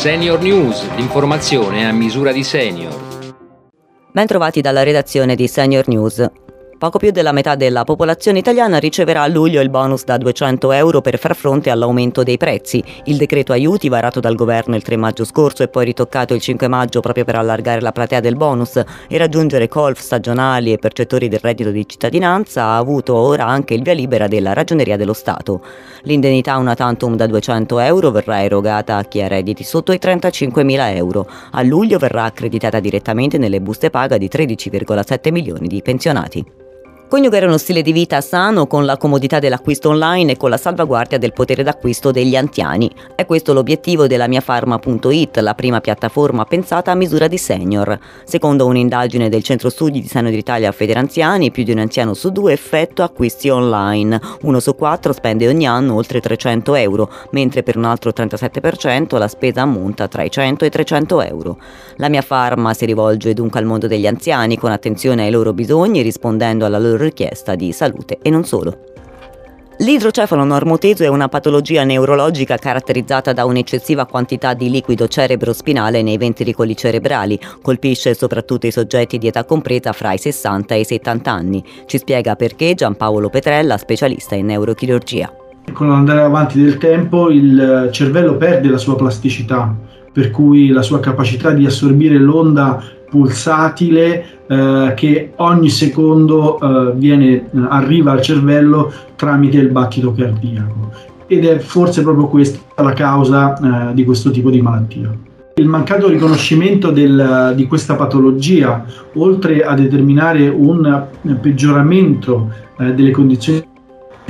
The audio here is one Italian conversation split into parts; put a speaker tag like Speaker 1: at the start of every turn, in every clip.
Speaker 1: Senior News, l'informazione a misura di senior.
Speaker 2: Ben trovati dalla redazione di Senior News. Poco più della metà della popolazione italiana riceverà a luglio il bonus da 200 euro per far fronte all'aumento dei prezzi. Il decreto aiuti varato dal governo il 3 maggio scorso e poi ritoccato il 5 maggio proprio per allargare la platea del bonus e raggiungere colf stagionali e percettori del reddito di cittadinanza ha avuto ora anche il via libera della Ragioneria dello Stato. L'indennità una tantum da 200 euro verrà erogata a chi ha redditi sotto i 35.000 euro. A luglio verrà accreditata direttamente nelle buste paga di 13,7 milioni di pensionati. Coniugare uno stile di vita sano con la comodità dell'acquisto online e con la salvaguardia del potere d'acquisto degli anziani. È questo l'obiettivo della miafarma.it, la prima piattaforma pensata a misura di senior. Secondo un'indagine del Centro Studi di Sano d'Italia Federanziani, più di un anziano su due effettua acquisti online. Uno su quattro spende ogni anno oltre 300 euro, mentre per un altro 37% la spesa ammonta tra i 100 e i 300 euro. La mia farma si rivolge dunque al mondo degli anziani con attenzione ai loro bisogni, rispondendo alla loro richiesta di salute e non solo. L'idrocefalo normoteso è una patologia neurologica caratterizzata da un'eccessiva quantità di liquido cerebrospinale nei ventricoli cerebrali. Colpisce soprattutto i soggetti di età compresa fra i 60 e i 70 anni. Ci spiega perché Giampaolo Petrella, specialista in neurochirurgia.
Speaker 3: Con l'andare avanti del tempo il cervello perde la sua plasticità, per cui la sua capacità di assorbire l'onda pulsatile eh, che ogni secondo eh, viene, arriva al cervello tramite il battito cardiaco ed è forse proprio questa la causa eh, di questo tipo di malattia. Il mancato riconoscimento del, di questa patologia, oltre a determinare un peggioramento eh, delle condizioni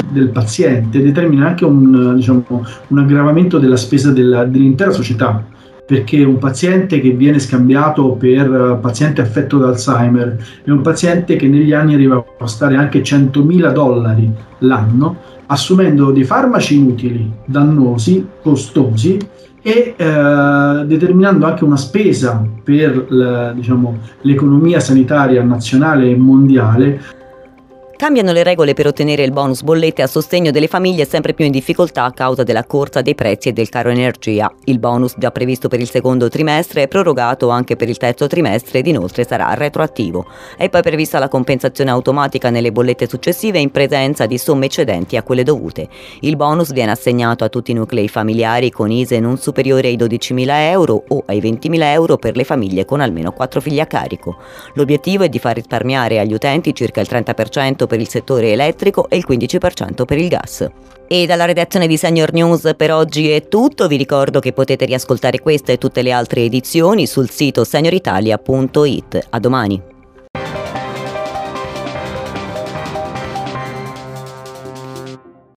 Speaker 3: del paziente, determina anche un, diciamo, un aggravamento della spesa della, dell'intera società perché un paziente che viene scambiato per eh, paziente affetto da Alzheimer è un paziente che negli anni arriva a costare anche 100.000 dollari l'anno, assumendo dei farmaci inutili, dannosi, costosi e eh, determinando anche una spesa per la, diciamo, l'economia sanitaria nazionale e mondiale
Speaker 2: Cambiano le regole per ottenere il bonus bollette a sostegno delle famiglie sempre più in difficoltà a causa della corsa dei prezzi e del caro energia. Il bonus già previsto per il secondo trimestre è prorogato anche per il terzo trimestre ed inoltre sarà retroattivo. È poi prevista la compensazione automatica nelle bollette successive in presenza di somme eccedenti a quelle dovute. Il bonus viene assegnato a tutti i nuclei familiari con ISE non superiore ai 12.000 euro o ai 20.000 euro per le famiglie con almeno 4 figli a carico. L'obiettivo è di far risparmiare agli utenti circa il 30% per il settore elettrico e il 15% per il gas. E dalla redazione di Senior News per oggi è tutto, vi ricordo che potete riascoltare questa e tutte le altre edizioni sul sito senioritalia.it. A domani!